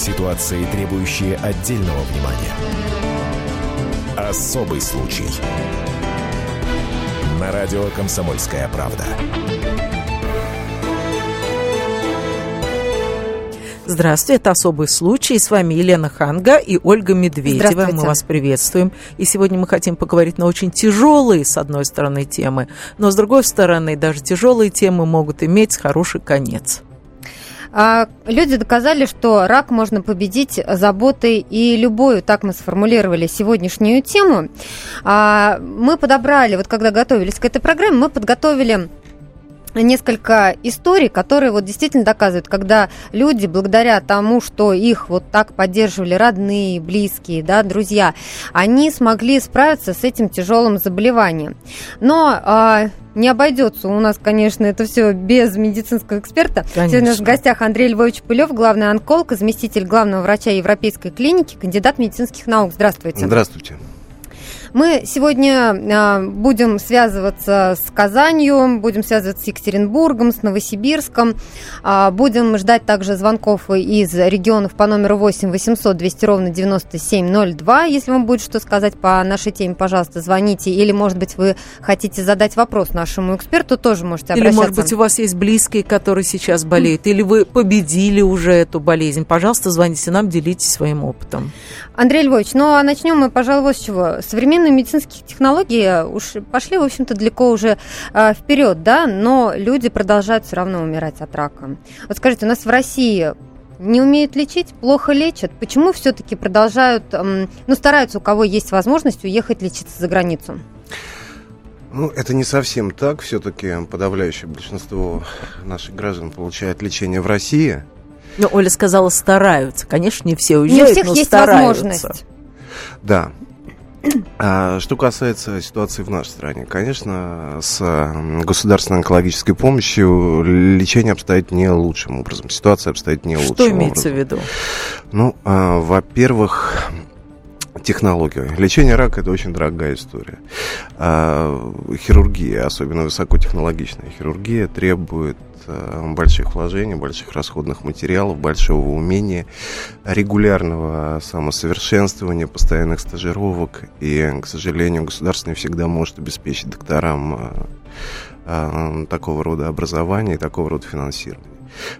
Ситуации, требующие отдельного внимания. Особый случай. На радио «Комсомольская правда». Здравствуйте, это «Особый случай». С вами Елена Ханга и Ольга Медведева. Мы вас приветствуем. И сегодня мы хотим поговорить на очень тяжелые, с одной стороны, темы, но с другой стороны, даже тяжелые темы могут иметь хороший конец. А, люди доказали, что рак можно победить заботой и любовью. Так мы сформулировали сегодняшнюю тему. А, мы подобрали, вот когда готовились к этой программе, мы подготовили несколько историй, которые вот действительно доказывают, когда люди благодаря тому, что их вот так поддерживали родные, близкие, да, друзья, они смогли справиться с этим тяжелым заболеванием. Но а, не обойдется у нас, конечно, это все без медицинского эксперта. Конечно. Сегодня у нас в гостях Андрей Львович Пылев, главный онколог, заместитель главного врача Европейской клиники, кандидат медицинских наук. Здравствуйте. Здравствуйте. Мы сегодня а, будем связываться с Казанью, будем связываться с Екатеринбургом, с Новосибирском. А, будем ждать также звонков из регионов по номеру 8 800 200 ровно 9702. Если вам будет что сказать по нашей теме, пожалуйста, звоните. Или, может быть, вы хотите задать вопрос нашему эксперту, тоже можете обращаться. Или, может быть, у вас есть близкие, которые сейчас болеют, или вы победили уже эту болезнь. Пожалуйста, звоните нам, делитесь своим опытом. Андрей Львович, ну а начнем мы, пожалуй, вот с чего. Современные современные медицинские технологии уж пошли, в общем-то, далеко уже э, вперед, да, но люди продолжают все равно умирать от рака. Вот скажите, у нас в России не умеют лечить, плохо лечат. Почему все-таки продолжают, э, ну, стараются, у кого есть возможность, уехать лечиться за границу? Ну, это не совсем так. Все-таки подавляющее большинство наших граждан получает лечение в России. Ну, Оля сказала, стараются. Конечно, не все уезжают, не у всех но есть стараются. возможность. Да. А, что касается ситуации в нашей стране, конечно, с государственной онкологической помощью лечение обстоит не лучшим образом. Ситуация обстоит не лучшим образом. Что имеется в виду? Ну, а, во-первых, технологию. Лечение рака – это очень дорогая история. А, хирургия, особенно высокотехнологичная хирургия, требует больших вложений, больших расходных материалов, большого умения, регулярного самосовершенствования, постоянных стажировок. И, к сожалению, государство не всегда может обеспечить докторам а, такого рода образования и такого рода финансирования.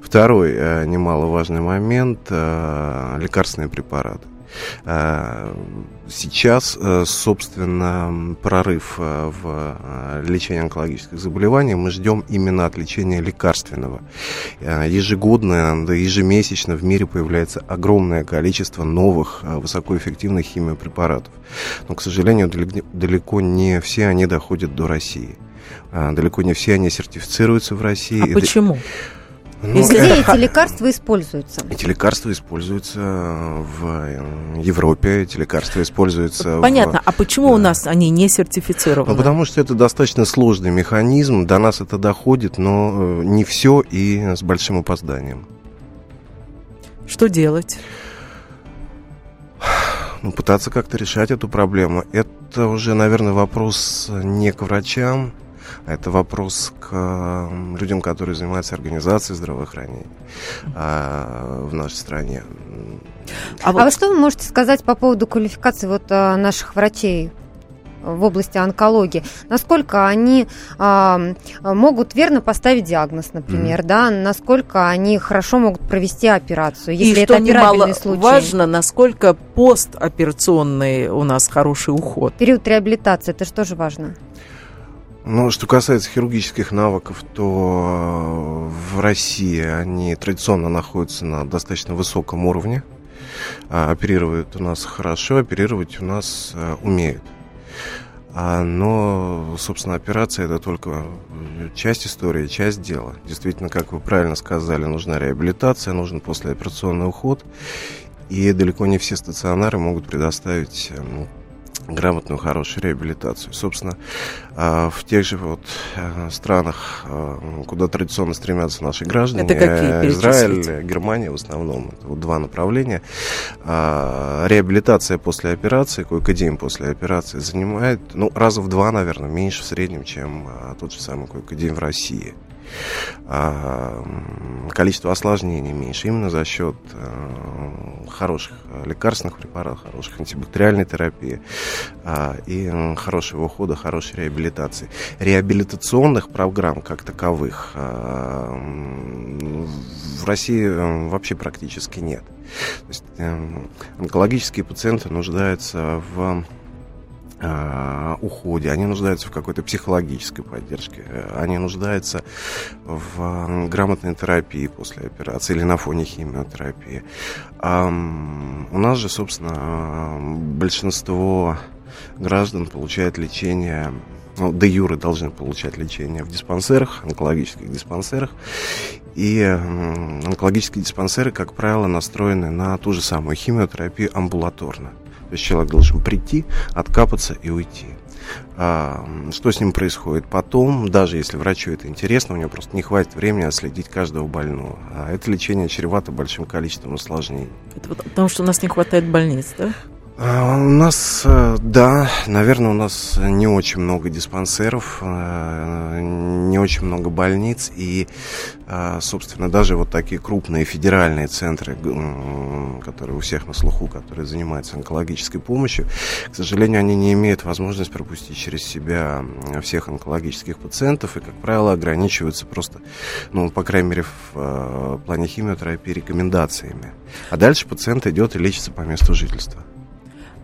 Второй немаловажный момент – лекарственные препараты. Э, сейчас, э, собственно, прорыв э, в лечении онкологических заболеваний мы ждем именно от лечения лекарственного. Ежегодно, да ежемесячно в мире появляется огромное количество новых высокоэффективных химиопрепаратов. Но, к сожалению, далеко не все они доходят до России. Далеко не все они сертифицируются в России. А почему? Ну, Если где эти лекарства используются? Эти лекарства используются в Европе, эти лекарства используются... Понятно, в... а почему да. у нас они не сертифицированы? Ну, потому что это достаточно сложный механизм, до нас это доходит, но э, не все и с большим опозданием. Что делать? Ну, пытаться как-то решать эту проблему. Это уже, наверное, вопрос не к врачам, это вопрос к людям, которые занимаются организацией здравоохранения а, в нашей стране. А, вот... а что вы можете сказать по поводу квалификации вот а, наших врачей? в области онкологии, насколько они а, могут верно поставить диагноз, например, mm. да, насколько они хорошо могут провести операцию, если И это что операбельный случай. важно, насколько постоперационный у нас хороший уход. Период реабилитации, это же важно? Ну, что касается хирургических навыков, то э, в России они традиционно находятся на достаточно высоком уровне. А, оперируют у нас хорошо, оперировать у нас а, умеют. А, но, собственно, операция это только часть истории, часть дела. Действительно, как вы правильно сказали, нужна реабилитация, нужен послеоперационный уход. И далеко не все стационары могут предоставить ну, грамотную, хорошую реабилитацию. Собственно, а, в тех же вот э, странах, а, куда традиционно стремятся наши граждане, это какие? Э, Израиль, Германия в основном, это вот два направления. А, реабилитация после операции, койкодин после операции занимает, ну, раза в два, наверное, меньше в среднем, чем тот же самый койкодин в России количество осложнений меньше именно за счет хороших лекарственных препаратов, хороших антибактериальной терапии и хорошего ухода, хорошей реабилитации. Реабилитационных программ как таковых в России вообще практически нет. То есть онкологические пациенты нуждаются в Э, уходе, они нуждаются в какой-то психологической поддержке, они нуждаются в грамотной терапии после операции или на фоне химиотерапии. У нас же, собственно, большинство граждан получает лечение ну, де юры должны получать лечение в диспансерах, онкологических диспансерах. И онкологические диспансеры, как правило, настроены на ту же самую химиотерапию амбулаторно. То есть человек должен прийти, откапаться и уйти. А, что с ним происходит потом, даже если врачу это интересно, у него просто не хватит времени отследить каждого больного. А это лечение чревато большим количеством осложнений. Это потому что у нас не хватает больниц, да? А, у нас, э, да, наверное, у нас не очень много диспансеров, э, не очень много больниц, и, э, собственно, даже вот такие крупные федеральные центры, которые у всех на слуху, которые занимаются онкологической помощью, к сожалению, они не имеют возможности пропустить через себя всех онкологических пациентов, и, как правило, ограничиваются просто, ну, по крайней мере, в плане химиотерапии рекомендациями. А дальше пациент идет и лечится по месту жительства.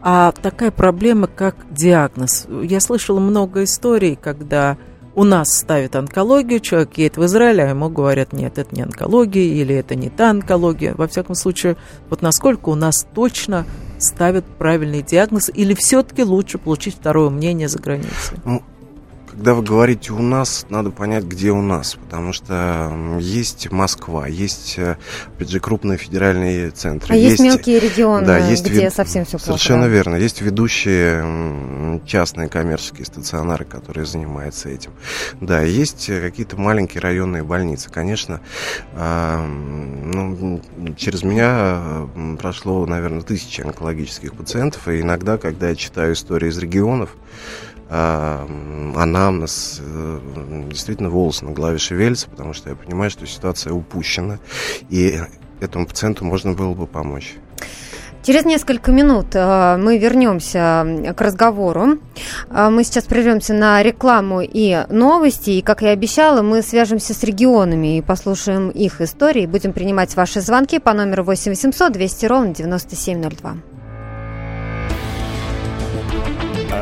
А такая проблема, как диагноз. Я слышала много историй, когда у нас ставят онкологию, человек едет в Израиль, а ему говорят, нет, это не онкология, или это не та онкология. Во всяком случае, вот насколько у нас точно ставят правильный диагноз, или все-таки лучше получить второе мнение за границей? Ну, когда вы говорите «у нас», надо понять, где у нас, потому что есть Москва, есть, э, опять же, крупные федеральные центры. А есть, есть мелкие регионы, да, есть где вед... совсем все плохо. Совершенно да? верно. Есть ведущие частные коммерческие стационары, которые занимаются этим. Да, есть какие-то маленькие районные больницы. Конечно, э, ну, через меня прошло, наверное, тысячи онкологических пациентов, и иногда, когда я читаю истории из регионов, а, анамнез, э, действительно волосы на голове шевелятся, потому что я понимаю, что ситуация упущена, и этому пациенту можно было бы помочь. Через несколько минут э, мы вернемся к разговору. Э, мы сейчас прервемся на рекламу и новости. И, как я обещала, мы свяжемся с регионами и послушаем их истории. Будем принимать ваши звонки по номеру 8 800 200 ровно 9702.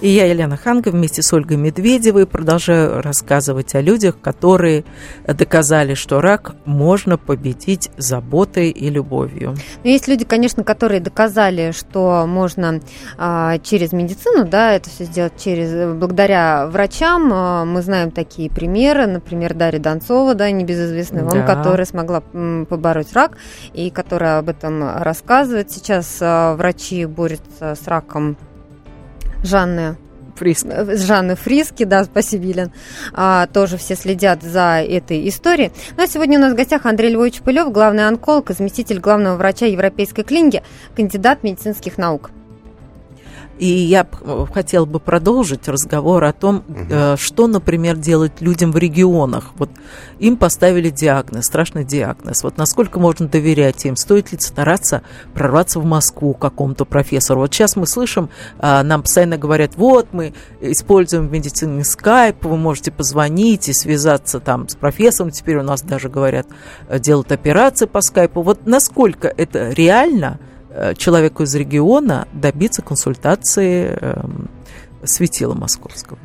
И я, Елена Ханга, вместе с Ольгой Медведевой продолжаю рассказывать о людях, которые доказали, что рак можно победить заботой и любовью. Но есть люди, конечно, которые доказали, что можно а, через медицину, да, это все сделать через, благодаря врачам. А, мы знаем такие примеры, например, Дарья Донцова, да, небезызвестная вам, да. которая смогла побороть рак и которая об этом рассказывает. Сейчас а, врачи борются с раком Жанны Фриск. Э, Жанны Фриски, да, спасибо, Елен. А, тоже все следят за этой историей. Ну а сегодня у нас в гостях Андрей Львович Пылев, главный онколог, заместитель главного врача Европейской клиники, кандидат медицинских наук. И я хотела бы продолжить разговор о том, угу. что, например, делать людям в регионах. Вот им поставили диагноз, страшный диагноз. Вот насколько можно доверять им? Стоит ли стараться прорваться в Москву какому-то профессору? Вот сейчас мы слышим, а, нам постоянно говорят, вот мы используем в медицине скайп, вы можете позвонить и связаться там с профессором. Теперь у нас даже говорят, э, делают операции по скайпу. Вот насколько это реально – Э, человеку из региона добиться консультации эм, светила московского?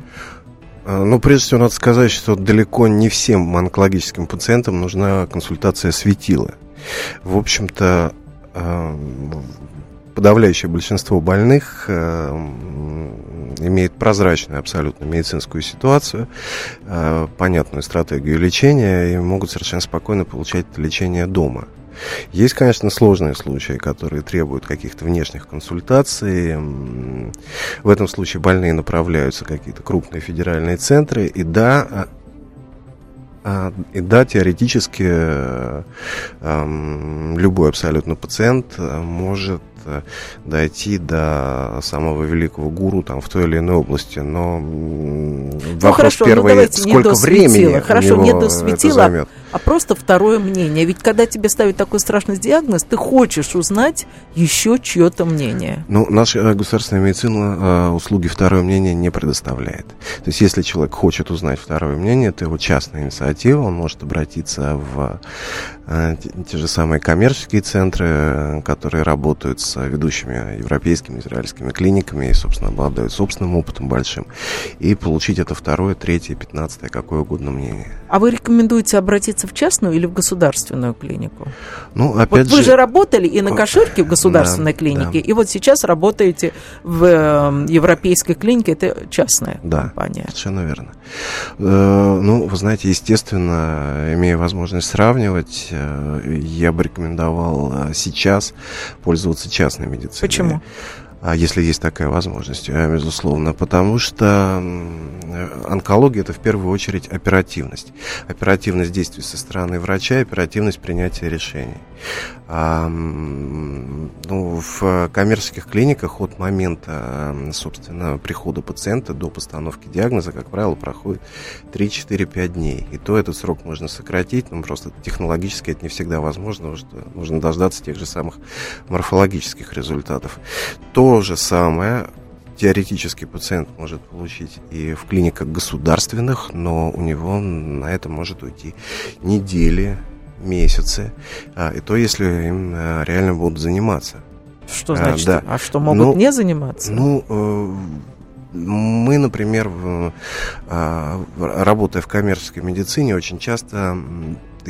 Э, ну, прежде всего, надо сказать, что далеко не всем онкологическим пациентам нужна консультация светила. В общем-то, э, подавляющее большинство больных имеет прозрачную абсолютно медицинскую ситуацию, понятную стратегию лечения и могут совершенно спокойно получать лечение дома. Есть, конечно, сложные случаи, которые требуют каких-то внешних консультаций. В этом случае больные направляются в какие-то крупные федеральные центры. И да, а, а, и да, теоретически э, любой абсолютно пациент э, может дойти до самого великого гуру там в той или иной области, но ну, вопрос хорошо, ну первый, ну, сколько времени хорошо, не до светила, это займет а просто второе мнение. Ведь когда тебе ставят такой страшный диагноз, ты хочешь узнать еще чье-то мнение. Ну, наша э, государственная медицина э, услуги второе мнение не предоставляет. То есть, если человек хочет узнать второе мнение, то его частная инициатива, он может обратиться в э, те же самые коммерческие центры, которые работают с ведущими европейскими, израильскими клиниками и, собственно, обладают собственным опытом большим, и получить это второе, третье, пятнадцатое, какое угодно мнение. А вы рекомендуете обратиться в частную или в государственную клинику? Ну, опять вот же... вы же работали и на Каширке в государственной да, клинике, да. и вот сейчас работаете в э, европейской клинике, это частная да, компания. совершенно верно. Э, ну, вы знаете, естественно, имея возможность сравнивать, э, я бы рекомендовал сейчас пользоваться частной медициной. Почему? А если есть такая возможность, э, безусловно, потому что онкология это в первую очередь оперативность. Оперативность действий со стороны врача, оперативность принятия решений. А, ну, в коммерческих клиниках от момента, собственно, прихода пациента до постановки диагноза, как правило, проходит 3-4-5 дней. И то этот срок можно сократить, но просто технологически это не всегда возможно, потому что нужно дождаться тех же самых морфологических результатов. То же самое теоретически пациент может получить и в клиниках государственных, но у него на это может уйти недели, месяцы, а, и то, если им а, реально будут заниматься. Что значит? А, да. а что могут ну, не заниматься? Ну, э, мы, например, а, работая в коммерческой медицине, очень часто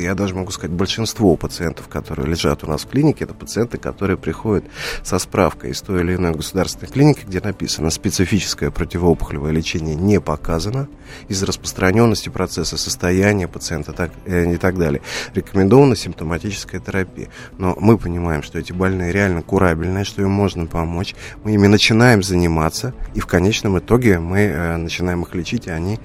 я даже могу сказать, большинство пациентов, которые лежат у нас в клинике, это пациенты, которые приходят со справкой из той или иной государственной клиники, где написано специфическое противоопухолевое лечение не показано из-за распространенности процесса состояния пациента так, э, и так далее. Рекомендована симптоматическая терапия. Но мы понимаем, что эти больные реально курабельные, что им можно помочь. Мы ими начинаем заниматься, и в конечном итоге мы э, начинаем их лечить, и они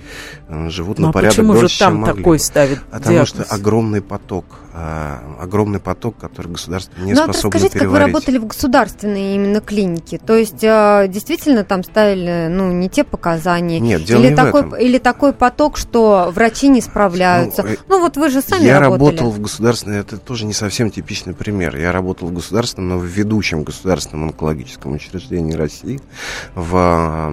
э, живут Но на порядок почему дольше, же там чем такой ставит Потому диагноз? что огромный огромный поток, э, огромный поток, который государство не ну, способно расскажите, переварить. как вы работали в государственной именно клинике? То есть э, действительно там ставили, ну, не те показания? Нет, дело или не такой, в этом. Или такой поток, что врачи не справляются? Ну, э, ну вот вы же сами я работали. работал в государственной, это тоже не совсем типичный пример. Я работал в государственном, но в ведущем государственном онкологическом учреждении России, в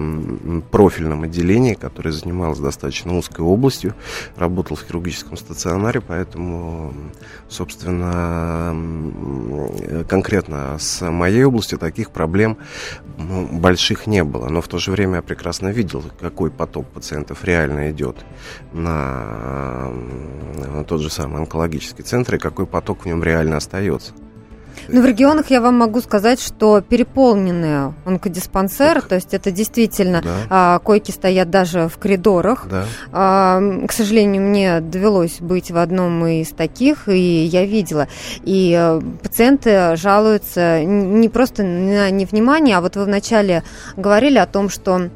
профильном отделении, которое занималось достаточно узкой областью, работал в хирургическом стационаре, поэтому собственно, конкретно с моей областью таких проблем ну, больших не было. Но в то же время я прекрасно видел, какой поток пациентов реально идет на тот же самый онкологический центр и какой поток в нем реально остается. Ну, в регионах я вам могу сказать, что переполненные онкодиспансеры, так. то есть это действительно да. а, койки стоят даже в коридорах. Да. А, к сожалению, мне довелось быть в одном из таких, и я видела. И а, пациенты жалуются не просто на невнимание, а вот вы вначале говорили о том, что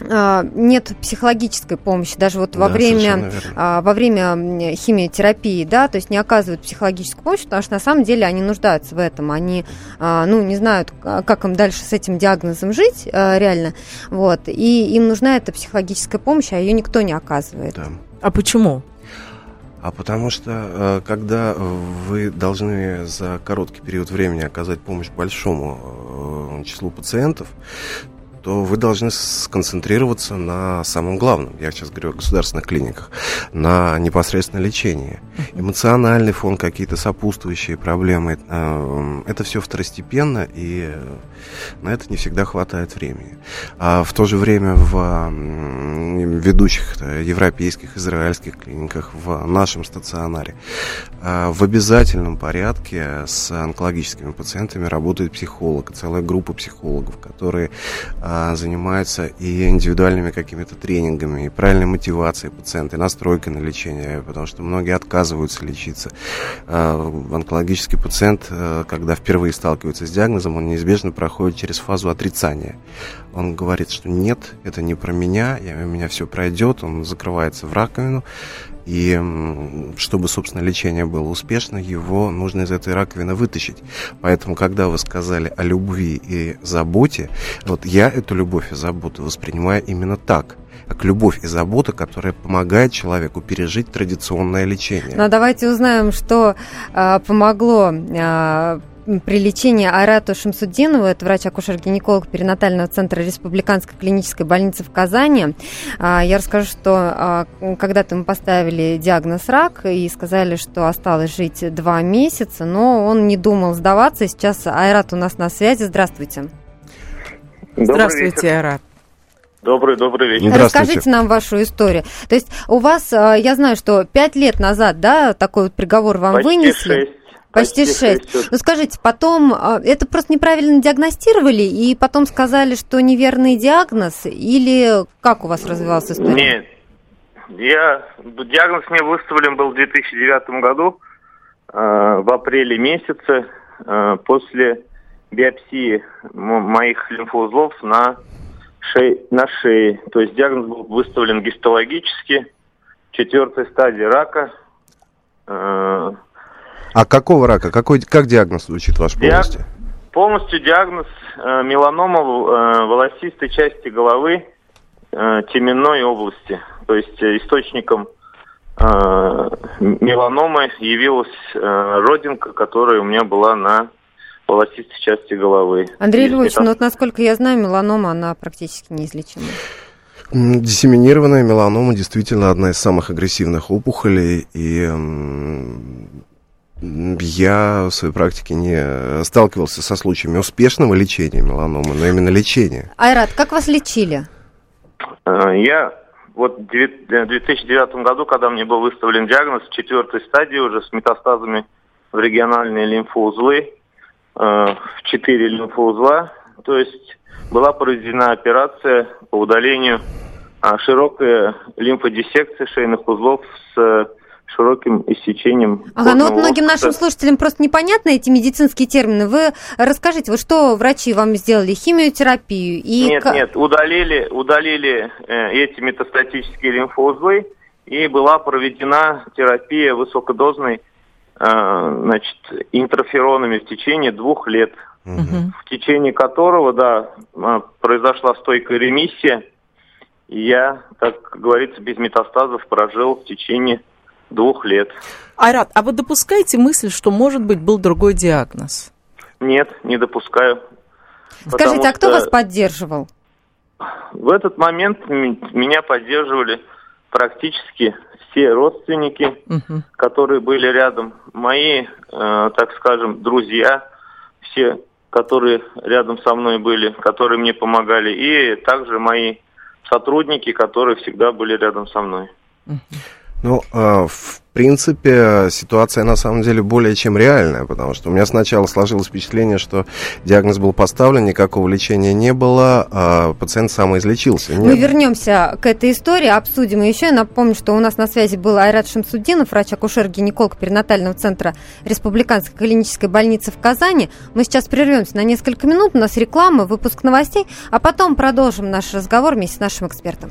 нет психологической помощи, даже вот во, да, время, а, во время химиотерапии, да, то есть не оказывают психологическую помощь, потому что на самом деле они нуждаются в этом, они, а, ну, не знают, как им дальше с этим диагнозом жить реально, вот, и им нужна эта психологическая помощь, а ее никто не оказывает. Да. А почему? А потому что, когда вы должны за короткий период времени оказать помощь большому числу пациентов, то вы должны сконцентрироваться на самом главном. Я сейчас говорю о государственных клиниках. На непосредственно лечении. Эмоциональный фон, какие-то сопутствующие проблемы. Э, это все второстепенно, и на это не всегда хватает времени. А в то же время в ведущих европейских, израильских клиниках, в нашем стационаре э, в обязательном порядке с онкологическими пациентами работает психолог, целая группа психологов, которые занимаются и индивидуальными какими-то тренингами, и правильной мотивацией пациента, и настройкой на лечение, потому что многие отказываются лечиться. А, онкологический пациент, а, когда впервые сталкивается с диагнозом, он неизбежно проходит через фазу отрицания. Он говорит, что нет, это не про меня, я, у меня все пройдет, он закрывается в раковину, и чтобы, собственно, лечение было успешно, его нужно из этой раковины вытащить. Поэтому, когда вы сказали о любви и заботе, вот я эту любовь и заботу воспринимаю именно так как любовь и забота, которая помогает человеку пережить традиционное лечение. Ну, а давайте узнаем, что э, помогло э, при лечении Айрату Шамсуддинову, это врач-акушер-гинеколог перинатального центра Республиканской клинической больницы в Казани. А, я расскажу, что а, когда-то мы поставили диагноз рак и сказали, что осталось жить два месяца, но он не думал сдаваться. Сейчас Айрат у нас на связи. Здравствуйте. Здравствуйте, Айрат. Добрый, добрый вечер. Расскажите нам вашу историю. То есть у вас, я знаю, что пять лет назад, да, такой вот приговор вам Почти вынесли. Шесть. Почти шесть. Ну скажите, потом а, это просто неправильно диагностировали и потом сказали, что неверный диагноз или как у вас развивалась история? Нет, я диагноз мне выставлен был в 2009 году э, в апреле месяце э, после биопсии моих лимфоузлов на шее, на шее. То есть диагноз был выставлен гистологически, четвертой стадии рака. Э, а какого рака? Какой, как диагноз звучит ваш полностью? Диаг... Полностью диагноз э, меланома э, волосистой части головы э, теменной области. То есть э, источником э, меланомы явилась э, родинка, которая у меня была на волосистой части головы. Андрей Львович, ну вот насколько я знаю, меланома, она практически неизлечима. Диссеминированная меланома действительно одна из самых агрессивных опухолей, и я в своей практике не сталкивался со случаями успешного лечения меланомы, но именно лечения. Айрат, как вас лечили? Э, я вот в 2009 году, когда мне был выставлен диагноз в четвертой стадии уже с метастазами в региональные лимфоузлы, э, в четыре лимфоузла, то есть была проведена операция по удалению а, широкой лимфодиссекции шейных узлов с широким иссечением. Ага, ну вот многим нашим слушателям просто непонятны эти медицинские термины. Вы расскажите, вот что врачи вам сделали? Химиотерапию? И... Нет, нет, удалили, удалили э, эти метастатические лимфоузлы, и была проведена терапия высокодозной э, значит, интерферонами в течение двух лет, угу. в течение которого, да, э, произошла стойкая ремиссия, и я, как говорится, без метастазов прожил в течение двух лет. Айрат, а вы допускаете мысль, что, может быть, был другой диагноз? Нет, не допускаю. Скажите, а кто вас поддерживал? В этот момент меня поддерживали практически все родственники, угу. которые были рядом, мои, э, так скажем, друзья, все, которые рядом со мной были, которые мне помогали, и также мои сотрудники, которые всегда были рядом со мной. Угу. Ну, а, в принципе, ситуация на самом деле более чем реальная, потому что у меня сначала сложилось впечатление, что диагноз был поставлен, никакого лечения не было, а пациент самоизлечился. Нет. Мы вернемся к этой истории, обсудим ее еще. Я напомню, что у нас на связи был Айрат Шамсуддинов, врач-акушер-гинеколог перинатального центра Республиканской клинической больницы в Казани. Мы сейчас прервемся на несколько минут, у нас реклама, выпуск новостей, а потом продолжим наш разговор вместе с нашим экспертом.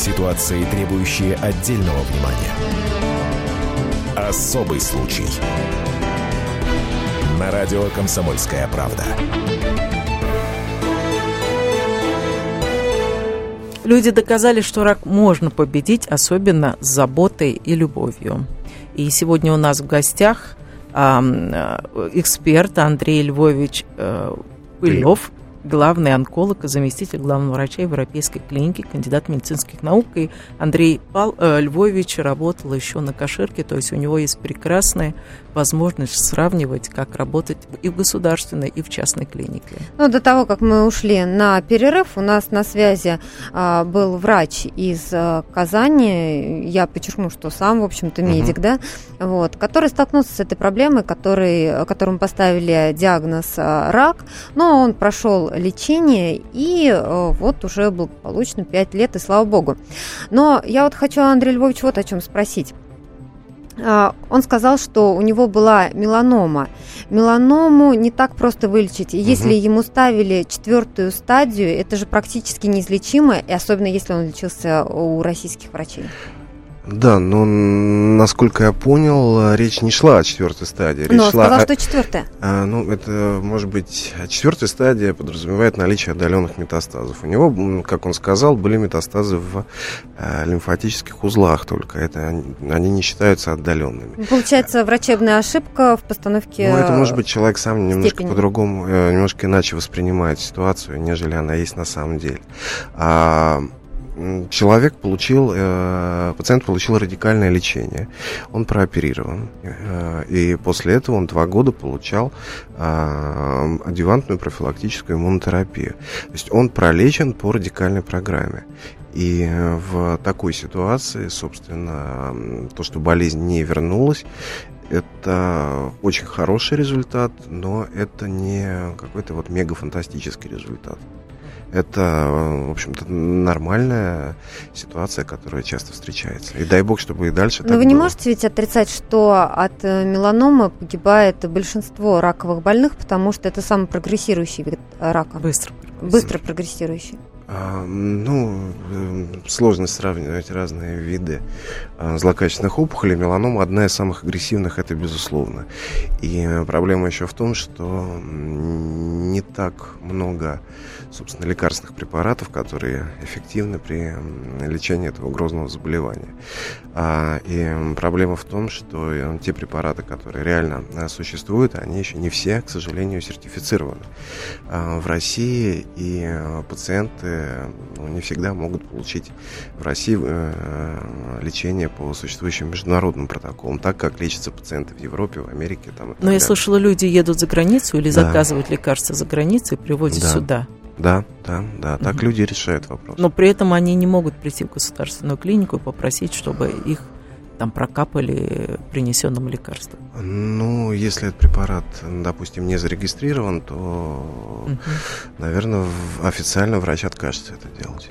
Ситуации, требующие отдельного внимания. Особый случай. На радио «Комсомольская правда». Люди доказали, что рак можно победить, особенно с заботой и любовью. И сегодня у нас в гостях э, эксперт Андрей Львович э, Пылев, главный онколог и заместитель главного врача Европейской клиники, кандидат медицинских наук. И Андрей Пал, э, Львович работал еще на Каширке, то есть у него есть прекрасная возможность сравнивать, как работать и в государственной, и в частной клинике. Ну, до того, как мы ушли на перерыв, у нас на связи а, был врач из а, Казани, я подчеркну, что сам, в общем-то, медик, угу. да, вот, который столкнулся с этой проблемой, который, которому поставили диагноз а, рак, но он прошел лечение и э, вот уже благополучно 5 лет, и слава богу. Но я вот хочу, Андрей Львович, вот о чем спросить. А, он сказал, что у него была меланома. Меланому не так просто вылечить. Если угу. ему ставили четвертую стадию, это же практически неизлечимо, и особенно если он лечился у российских врачей. Да, но насколько я понял, речь не шла о четвертой стадии. Речь но шла сказал, о, что четвертая. А, ну, это может быть четвертая стадия подразумевает наличие отдаленных метастазов. У него, как он сказал, были метастазы в а, лимфатических узлах только. Это они не считаются отдаленными. Получается, врачебная ошибка в постановке. Ну, это может быть человек сам немножко по-другому, э, немножко иначе воспринимает ситуацию, нежели она есть на самом деле. А, человек получил, э, пациент получил радикальное лечение. Он прооперирован. Э, и после этого он два года получал э, адювантную профилактическую иммунотерапию. То есть он пролечен по радикальной программе. И в такой ситуации, собственно, то, что болезнь не вернулась, это очень хороший результат, но это не какой-то вот мегафантастический результат. Это, в общем-то, нормальная ситуация, которая часто встречается. И дай бог, чтобы и дальше Но вы не было. можете ведь отрицать, что от э, меланомы погибает большинство раковых больных, потому что это самый прогрессирующий вид рака. Быстро. Быстро прогрессирующий. А, ну, э, сложно сравнивать разные виды а, злокачественных опухолей. Меланома одна из самых агрессивных, это безусловно. И проблема еще в том, что не так много собственно, лекарственных препаратов, которые эффективны при лечении этого грозного заболевания. А, и проблема в том, что э, те препараты, которые реально э, существуют, они еще не все, к сожалению, сертифицированы а, в России, и э, пациенты ну, не всегда могут получить в России лечение по существующим международным протоколам, так как лечатся пациенты в Европе, в Америке. Там, Но я слышала, люди едут за границу или да. заказывают лекарства за границей и привозят да. сюда. Да, да, да. Так угу. люди решают вопрос. Но при этом они не могут прийти в государственную клинику и попросить, чтобы их там прокапали принесенным лекарством? Ну, если этот препарат, допустим, не зарегистрирован, то, угу. наверное, официально врач откажется это делать.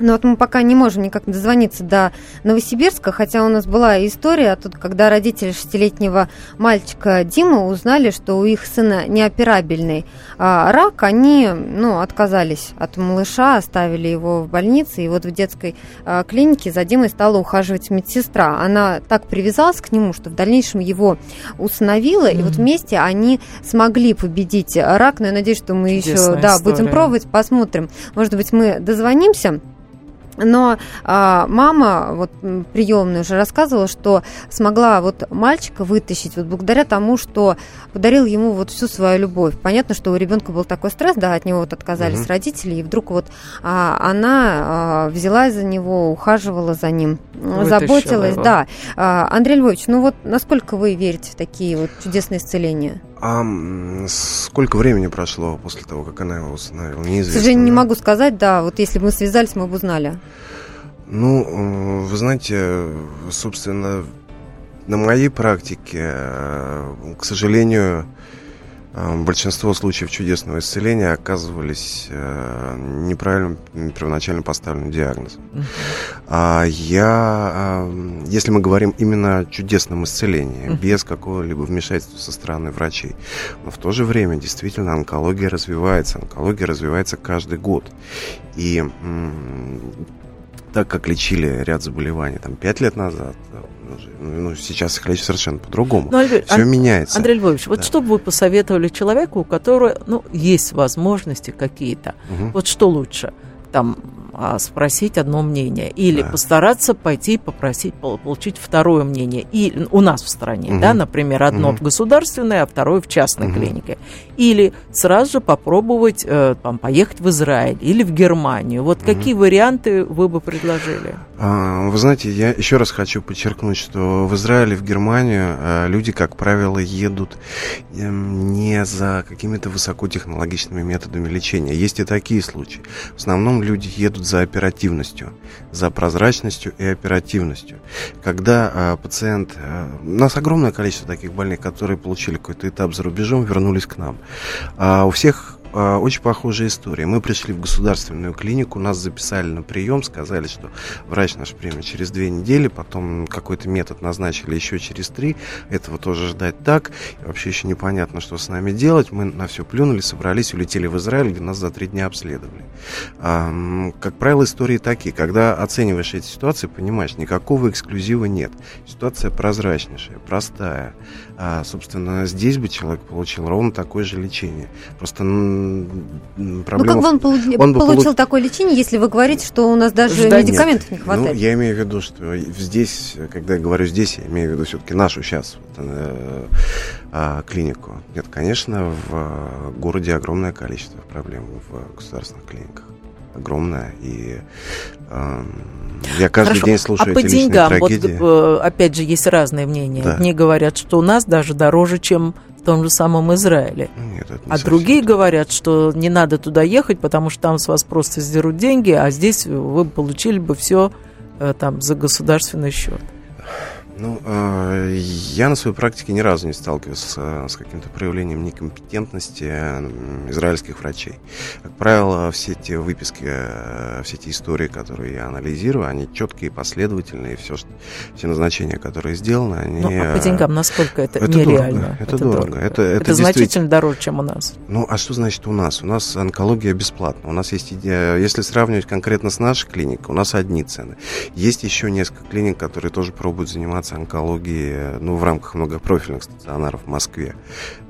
Но вот мы пока не можем никак дозвониться до Новосибирска, хотя у нас была история тут, когда родители шестилетнего мальчика Дима узнали, что у их сына неоперабельный а, рак, они ну, отказались от малыша, оставили его в больнице, и вот в детской а, клинике за Димой стала ухаживать медсестра. Она так привязалась к нему, что в дальнейшем его усыновила, mm-hmm. и вот вместе они смогли победить рак, но я надеюсь, что мы Чудесная еще да, будем пробовать, посмотрим. Может быть, мы дозвонимся. Но а, мама, вот приемная уже рассказывала, что смогла вот мальчика вытащить вот благодаря тому, что подарил ему вот всю свою любовь. Понятно, что у ребенка был такой стресс, да, от него вот отказались угу. родители, и вдруг вот а, она а, взялась за него, ухаживала за ним, Вытащила заботилась, его. да. А, Андрей Львович, ну вот насколько вы верите в такие вот чудесные исцеления? А сколько времени прошло после того, как она его установила? Неизвестно. К сожалению, не могу сказать, да. Вот если бы мы связались, мы бы узнали. Ну, вы знаете, собственно, На моей практике, к сожалению, большинство случаев чудесного исцеления оказывались неправильным первоначально поставленным диагнозом. Uh-huh. Я, если мы говорим именно о чудесном исцелении, uh-huh. без какого-либо вмешательства со стороны врачей, но в то же время действительно онкология развивается, онкология развивается каждый год. И так как лечили ряд заболеваний там пять лет назад, ну, сейчас их лечат совершенно по-другому. Ну, Все Ан- меняется. Андрей Львович, да. вот что бы вы посоветовали человеку, у которого ну, есть возможности какие-то? Угу. Вот что лучше? Там а, спросить одно мнение, или да. постараться пойти попросить получить второе мнение. И у нас в стране, угу. да, например, одно угу. в государственной, а второе в частной угу. клинике. Или сразу же попробовать э, там, поехать в Израиль или в Германию. Вот угу. какие варианты вы бы предложили? А, вы знаете, я еще раз хочу подчеркнуть, что в Израиле, в Германию а, люди, как правило, едут э, не за какими-то высокотехнологичными методами лечения. Есть и такие случаи. В основном люди едут за оперативностью, за прозрачностью и оперативностью. Когда а, пациент... А, у нас огромное количество таких больных, которые получили какой-то этап за рубежом, вернулись к нам. А у всех а, очень похожая история. Мы пришли в государственную клинику, нас записали на прием, сказали, что врач наш примет через две недели, потом какой-то метод назначили еще через три. Этого тоже ждать так. И вообще еще непонятно, что с нами делать. Мы на все плюнули, собрались, улетели в Израиль, где нас за три дня обследовали. Как правило, истории такие. Когда оцениваешь эти ситуации, понимаешь, никакого эксклюзива нет. Ситуация прозрачнейшая, простая. А, собственно, здесь бы человек получил ровно такое же лечение. Просто проблема... Ну, как бы он, получ... он бы получил получ... такое лечение, если вы говорите, что у нас даже Ждать медикаментов нет. не хватает? Ну, я имею в виду, что здесь, когда я говорю здесь, я имею в виду все-таки нашу сейчас вот, э, э, клинику. Нет, конечно, в городе огромное количество проблем в государственных клиниках. Огромное. И э, я каждый Хорошо. день слушаю а эти по деньгам, трагедии. вот опять же есть разные мнения. Да. Одни говорят, что у нас даже дороже, чем в том же самом Израиле. Нет, а другие так. говорят, что не надо туда ехать, потому что там с вас просто сдерут деньги, а здесь вы получили бы все э, там за государственный счет. Ну, э, я на своей практике ни разу не сталкивался с каким-то проявлением некомпетентности израильских врачей. Как правило, все эти выписки, э, все эти истории, которые я анализирую, они четкие, последовательные, все, все назначения, которые сделаны, они... Ну, а по деньгам насколько это, это нереально? Дорого, это, это дорого. дорого. Это, это, это значительно дороже, чем у нас. Ну, а что значит у нас? У нас онкология бесплатна. У нас есть, если сравнивать конкретно с нашей клиникой, у нас одни цены. Есть еще несколько клиник, которые тоже пробуют заниматься онкологии, ну, в рамках многопрофильных стационаров в Москве.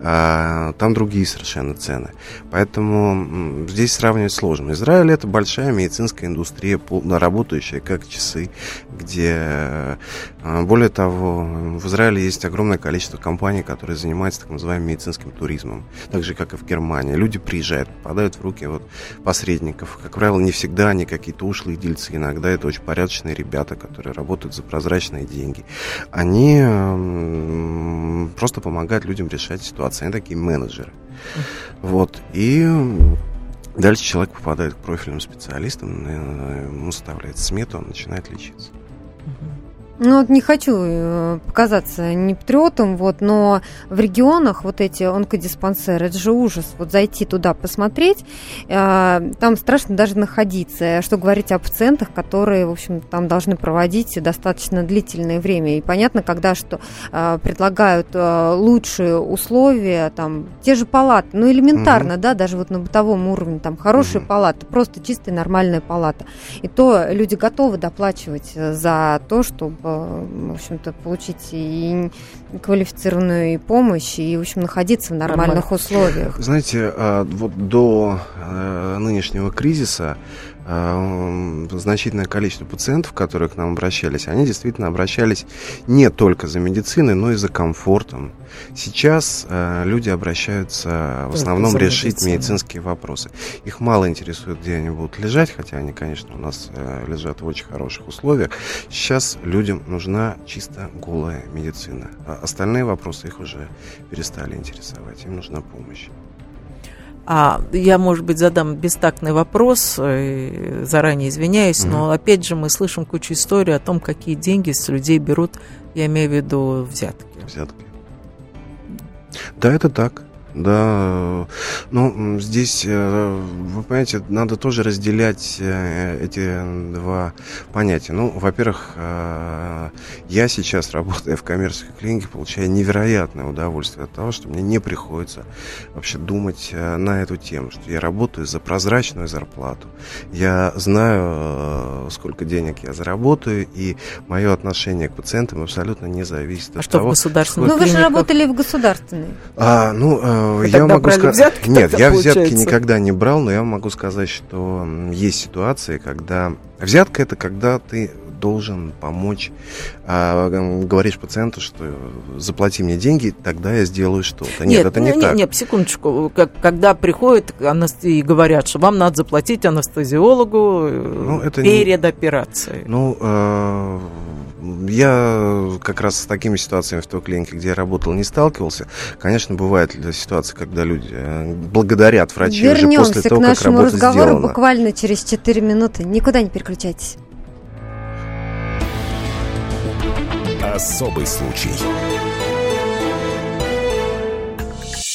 А, там другие совершенно цены. Поэтому здесь сравнивать сложно. Израиль это большая медицинская индустрия, работающая как часы, где, более того, в Израиле есть огромное количество компаний, которые занимаются так называемым медицинским туризмом. Так же, как и в Германии. Люди приезжают, попадают в руки вот посредников. Как правило, не всегда они какие-то ушлые дельцы. Иногда это очень порядочные ребята, которые работают за прозрачные деньги они просто помогают людям решать ситуации. Они такие менеджеры. Вот. И дальше человек попадает к профильным специалистам, э, ему составляется смету, он начинает лечиться. Ну, вот не хочу э, показаться не патриотом, вот, но в регионах вот эти онкодиспансеры, это же ужас. Вот зайти туда посмотреть, э, там страшно даже находиться. Что говорить о пациентах, которые, в общем, там должны проводить достаточно длительное время. И понятно, когда что э, предлагают э, лучшие условия, там, те же палаты, ну, элементарно, угу. да, даже вот на бытовом уровне, там, хорошие угу. палаты, просто чистая нормальная палата. И то люди готовы доплачивать э, за то, чтобы в общем-то, получить и квалифицированную помощь, и, в общем, находиться в нормальных Нормально. условиях. Знаете, а, вот до э, нынешнего кризиса значительное количество пациентов, которые к нам обращались, они действительно обращались не только за медициной, но и за комфортом. Сейчас э, люди обращаются в основном решить медицину. медицинские вопросы. Их мало интересует, где они будут лежать, хотя они, конечно, у нас э, лежат в очень хороших условиях. Сейчас людям нужна чисто голая медицина. А остальные вопросы их уже перестали интересовать. Им нужна помощь. А я, может быть, задам бестактный вопрос, э, заранее извиняюсь, mm-hmm. но опять же мы слышим кучу историй о том, какие деньги с людей берут, я имею в виду взятки. Взятки. Да, это так. Да, ну, здесь, э, вы понимаете, надо тоже разделять э, эти два понятия. Ну, во-первых, э, я сейчас, работая в коммерческой клинике, получаю невероятное удовольствие от того, что мне не приходится вообще думать на эту тему, что я работаю за прозрачную зарплату. Я знаю, сколько денег я заработаю, и мое отношение к пациентам абсолютно не зависит а от что того... В государственной ну, вы же работали в государственной. А, ну, вы я могу сказать... Взятки, Нет, я получается? взятки никогда не брал, но я могу сказать, что есть ситуации, когда... Взятка это когда ты должен помочь, а, говоришь пациенту, что заплати мне деньги, тогда я сделаю что-то. Нет, нет это не нет, так. Нет, секундочку. Как, когда приходят и говорят, что вам надо заплатить анестезиологу ну, это перед не... операцией. Ну, э, я как раз с такими ситуациями в той клинике, где я работал, не сталкивался. Конечно, бывает ситуации, когда люди э, благодарят врачей Вернемся уже после того, к нашему как работа разговору сделана. буквально через 4 минуты. Никуда не переключайтесь. Особый случай.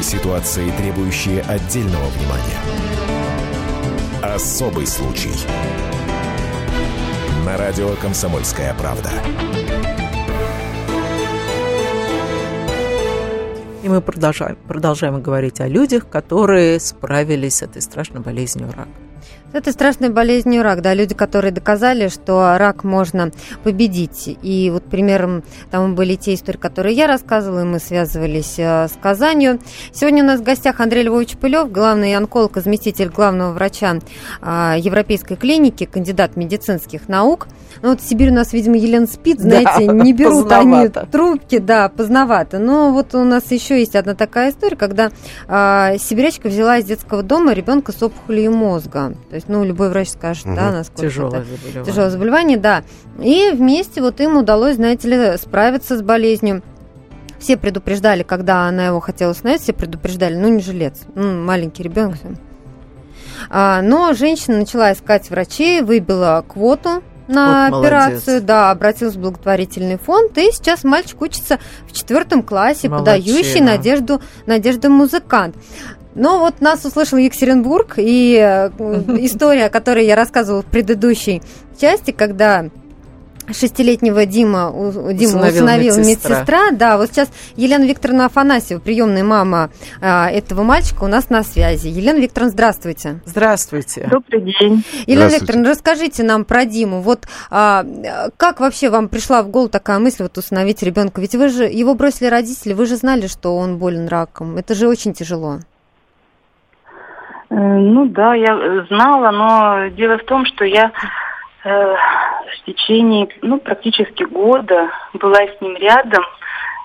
Ситуации, требующие отдельного внимания. Особый случай. На радио «Комсомольская правда». И мы продолжаем, продолжаем говорить о людях, которые справились с этой страшной болезнью рака. Это страшная болезнь рак, да, люди, которые доказали, что рак можно победить. И вот примером там были те истории, которые я рассказывала, и мы связывались э, с Казанью. Сегодня у нас в гостях Андрей Львович Пылев, главный онколог, заместитель главного врача э, Европейской клиники, кандидат медицинских наук. Ну вот в Сибирь у нас, видимо, Елена спит, знаете, да, не берут поздновато. они трубки, да, поздновато. Но вот у нас еще есть одна такая история, когда э, сибирячка взяла из детского дома ребенка с опухолью мозга есть, ну, любой врач скажет, угу. да, насколько тяжелое заболевание. Тяжелое заболевание, да. И вместе вот им удалось, знаете ли, справиться с болезнью. Все предупреждали, когда она его хотела установить, все предупреждали, ну, не жилец, ну, маленький ребенок. А, но женщина начала искать врачей, выбила квоту на вот операцию, молодец. да, обратилась в благотворительный фонд, и сейчас мальчик учится в четвертом классе, Молодчина. подающий надежду, надежду музыкант. Но вот нас услышал Екатеринбург, и э, история, о которой я рассказывала в предыдущей части, когда шестилетнего Дима, Дима усыновила медсестра. медсестра. Да, вот сейчас Елена Викторовна Афанасьева, приемная мама а, этого мальчика, у нас на связи. Елена Викторовна, здравствуйте. Здравствуйте. Добрый день. Елена Викторовна, расскажите нам про Диму. Вот а, как вообще вам пришла в голову такая мысль вот усыновить ребенка? Ведь вы же его бросили родители, вы же знали, что он болен раком. Это же очень тяжело. Э, ну да, я знала, но дело в том, что я в течение ну, практически года была с ним рядом,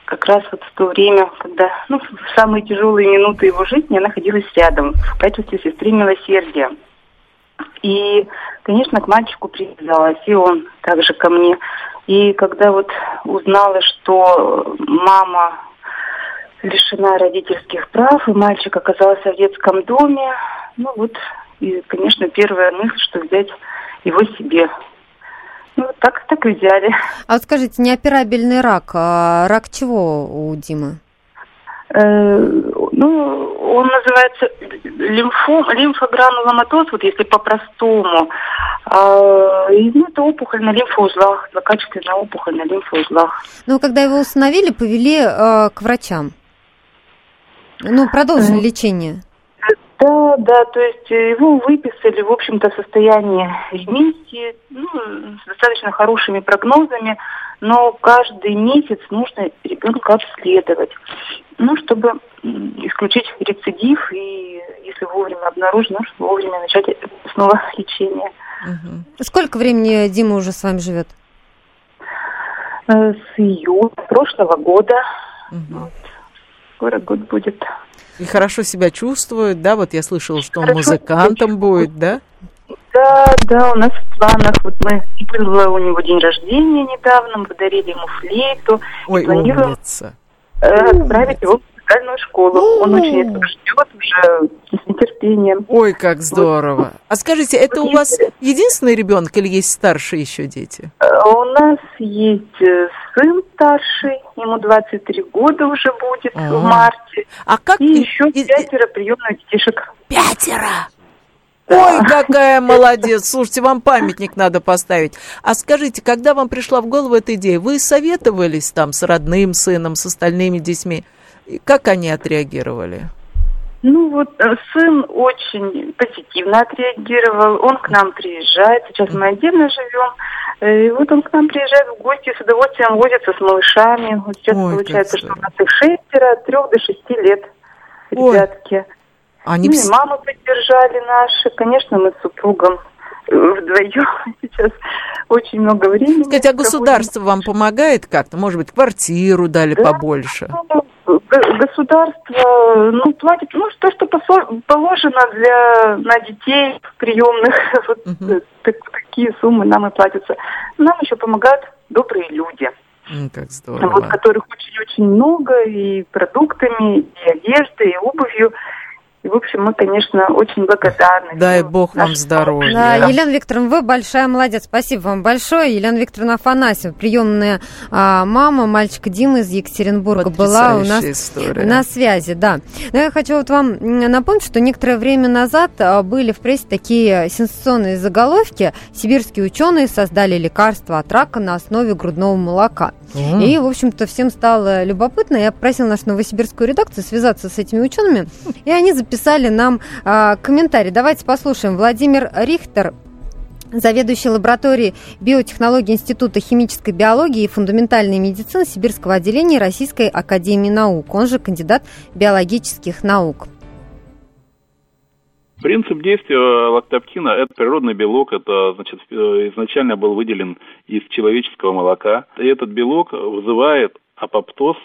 как раз вот в то время, когда ну, в самые тяжелые минуты его жизни я находилась рядом в качестве сестры милосердия. И, конечно, к мальчику привязалась, и он также ко мне. И когда вот узнала, что мама лишена родительских прав, и мальчик оказался в детском доме. Ну вот, и, конечно, первая мысль, что взять его себе. Ну, так, так и взяли. А вот скажите, неоперабельный рак, а рак чего у Димы? Э, ну, он называется лимфом, лимфогрануломатоз, вот если по-простому. А, и, ну, это опухоль на лимфоузлах, злокачественная опухоль на лимфоузлах. Ну, когда его установили, повели э, к врачам. Ну, продолжили лечение. Да, да, то есть его выписали, в общем-то, в состоянии ремиссии, ну, с достаточно хорошими прогнозами, но каждый месяц нужно ребенка обследовать, ну, чтобы исключить рецидив и, если вовремя обнаружено, чтобы вовремя начать снова лечение. Угу. Сколько времени Дима уже с вами живет? Э, с июля прошлого года. Угу. Скоро год будет. И хорошо себя чувствует, да? Вот я слышала, что он музыкантом будет, да? Да, да, у нас в планах. Вот мы было у него день рождения недавно, мы подарили ему флейту. Ой, планируем умница. Э, отправить его в музыкальную школу. Он очень этого ждет уже с нетерпением. Ой, как здорово. Вот. А скажите, это у вас единственный ребенок или есть старшие еще дети? Э, у нас есть э, сын старший, ему 23 года уже будет А-а-а. в марте. А как? И еще пятеро приемных детишек. Пятеро? Ой, какая молодец! Слушайте, вам памятник надо поставить. А скажите, когда вам пришла в голову эта идея, вы советовались там с родным сыном, с остальными детьми? Как они отреагировали? Ну вот э, сын очень позитивно отреагировал. Он к нам приезжает. Сейчас мы отдельно живем. Э, и вот он к нам приезжает в гости, с удовольствием возится с малышами. Вот сейчас Ой, получается, что у нас их шестеро, от трех до шести лет ребятки. Ой. Они ну, и маму поддержали наши. Конечно, мы с супругом вдвоем сейчас очень много времени. Скажите, а государство вам помогает как-то? Может быть, квартиру дали да, побольше? Ну, государство, ну, платит, ну, то, что положено для, на детей приемных, вот угу. так, такие суммы нам и платятся. Нам еще помогают добрые люди. Как здорово. Вот, которых очень-очень много, и продуктами, и одеждой, и обувью. И, в общем, мы, конечно, очень благодарны. Дай Бог вам здоровья. Да, Елена Викторовна, вы большая молодец. Спасибо вам большое. Елена Викторовна Афанасьева, приемная а, мама мальчика Димы из Екатеринбурга, была у нас история. на связи. Да. Но я хочу вот вам напомнить, что некоторое время назад а, были в прессе такие сенсационные заголовки. Сибирские ученые создали лекарство от рака на основе грудного молока. Mm. И, в общем-то, всем стало любопытно. Я попросила нашу новосибирскую редакцию связаться с этими учеными, и они записали нам а, комментарий. Давайте послушаем. Владимир Рихтер, заведующий лабораторией биотехнологии Института химической биологии и фундаментальной медицины Сибирского отделения Российской академии наук, он же кандидат биологических наук. Принцип действия лактоптина – это природный белок, это значит, изначально был выделен из человеческого молока. И этот белок вызывает апоптоз,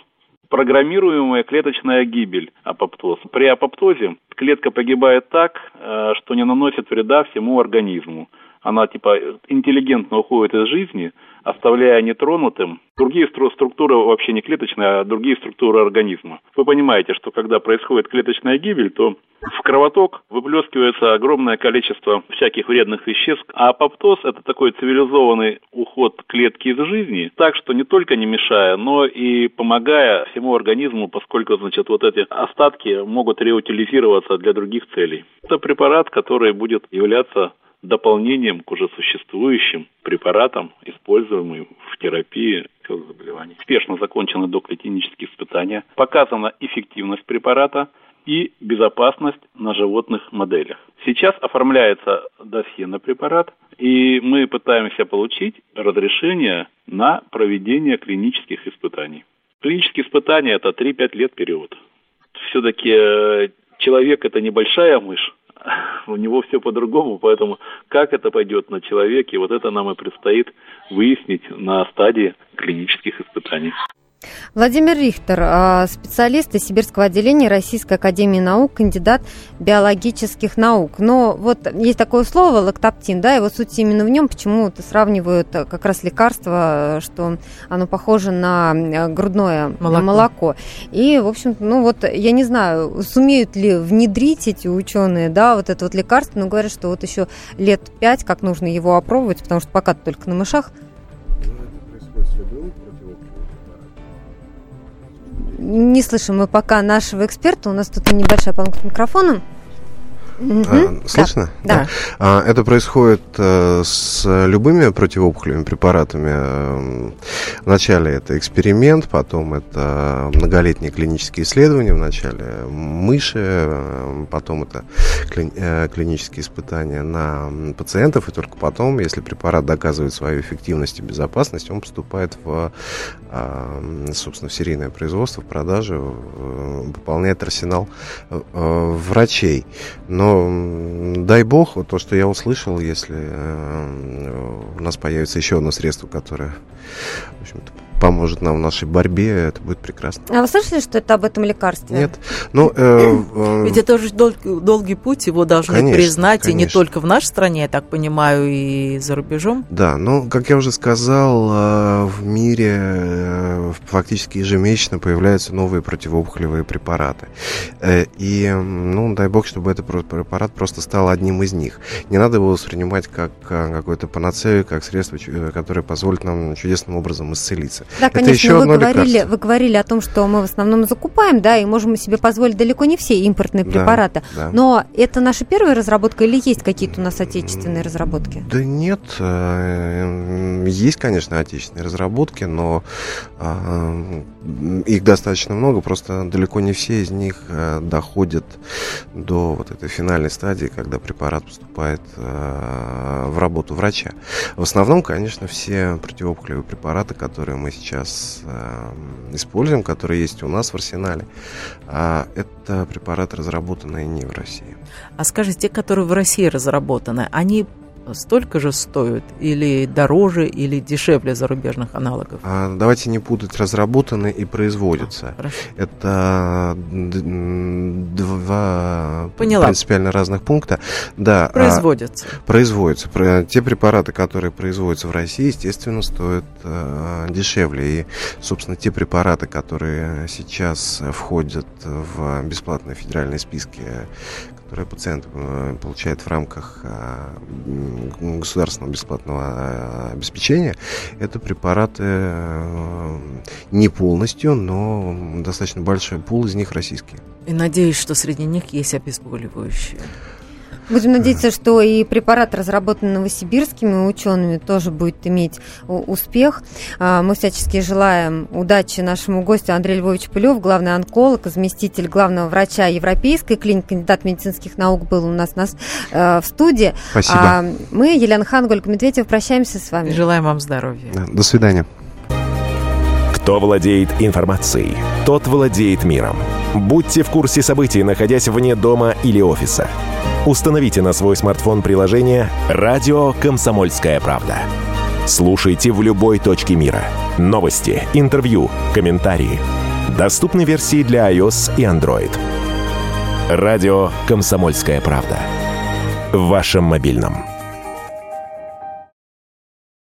программируемая клеточная гибель апоптоз. При апоптозе клетка погибает так, э, что не наносит вреда всему организму она типа интеллигентно уходит из жизни, оставляя нетронутым другие структуры вообще не клеточные, а другие структуры организма. Вы понимаете, что когда происходит клеточная гибель, то в кровоток выплескивается огромное количество всяких вредных веществ, а апоптоз – это такой цивилизованный уход клетки из жизни, так что не только не мешая, но и помогая всему организму, поскольку, значит, вот эти остатки могут реутилизироваться для других целей. Это препарат, который будет являться дополнением к уже существующим препаратам, используемым в терапии заболеваний. Успешно закончены доклинические испытания, показана эффективность препарата и безопасность на животных моделях. Сейчас оформляется досье на препарат, и мы пытаемся получить разрешение на проведение клинических испытаний. Клинические испытания – это 3-5 лет период. Все-таки э, человек – это небольшая мышь, у него все по-другому, поэтому как это пойдет на человеке, вот это нам и предстоит выяснить на стадии клинических испытаний. Владимир Рихтер, а, специалист из Сибирского отделения Российской Академии Наук, кандидат биологических наук. Но вот есть такое слово лактоптин, да, и вот суть именно в нем, почему-то сравнивают э, как раз лекарство, что оно похоже на э, грудное молоко. молоко. И, в общем, ну вот, я не знаю, сумеют ли внедрить эти ученые, да, вот это вот лекарство, но говорят, что вот еще лет пять, как нужно его опробовать, потому что пока только на мышах. Не слышим мы пока нашего эксперта. У нас тут небольшая поломка с микрофоном. Угу. слышно? Да. да. А, это происходит э, с любыми противоопухолевыми препаратами. Вначале это эксперимент, потом это многолетние клинические исследования, вначале мыши, потом это э, клинические испытания на пациентов, и только потом, если препарат доказывает свою эффективность и безопасность, он поступает в, собственно, в серийное производство, в продажу, выполняет арсенал врачей. Но дай бог, вот то, что я услышал, если э, у нас появится еще одно средство, которое, в общем-то, поможет нам в нашей борьбе, это будет прекрасно. А вы слышали, что это об этом лекарстве? Нет. Ну, э, э, Ведь это уже дол- долгий путь, его должны конечно, признать, конечно. и не только в нашей стране, я так понимаю, и за рубежом. Да, ну, как я уже сказал, э, в мире э, фактически ежемесячно появляются новые противоопухолевые препараты. Э, и, ну, дай бог, чтобы этот препарат просто стал одним из них. Не надо его воспринимать как какой-то панацею, как средство, которое позволит нам чудесным образом исцелиться. Да, конечно, еще вы, говорили, вы говорили о том, что мы в основном закупаем, да, и можем себе позволить далеко не все импортные препараты. Да. Но это наша первая разработка или есть какие-то у нас отечественные разработки? Да нет, э, есть, конечно, отечественные разработки, но э, их достаточно много, просто далеко не все из них э, доходят до вот этой финальной стадии, когда препарат поступает в работу врача. В основном, конечно, все противоопухолевые препараты, которые мы сейчас э, используем, которые есть у нас в арсенале, э, это препараты, разработанные не в России. А скажите, те, которые в России разработаны, они столько же стоят или дороже, или дешевле зарубежных аналогов? А, давайте не путать разработаны и производятся. А, Это два Поняла. принципиально разных пункта. Да, производятся. А, производятся. Те препараты, которые производятся в России, естественно, стоят а, дешевле. И, собственно, те препараты, которые сейчас входят в бесплатные федеральные списки которые пациент э, получает в рамках э, государственного бесплатного э, обеспечения, это препараты не полностью, но достаточно большой пул из них российские. И надеюсь, что среди них есть обезболивающие. Будем надеяться, что и препарат, разработанный новосибирскими учеными, тоже будет иметь успех. А, мы всячески желаем удачи нашему гостю Андрею Львовичу Пылев, главный онколог, заместитель главного врача Европейской клиники, кандидат медицинских наук был у нас, нас э, в студии. Спасибо. А, мы, Елена Хан, Ольга Медведев, прощаемся с вами. Желаем вам здоровья. До свидания. Кто владеет информацией, тот владеет миром. Будьте в курсе событий, находясь вне дома или офиса. Установите на свой смартфон приложение «Радио Комсомольская правда». Слушайте в любой точке мира. Новости, интервью, комментарии. Доступны версии для iOS и Android. Радио «Комсомольская правда». В вашем мобильном.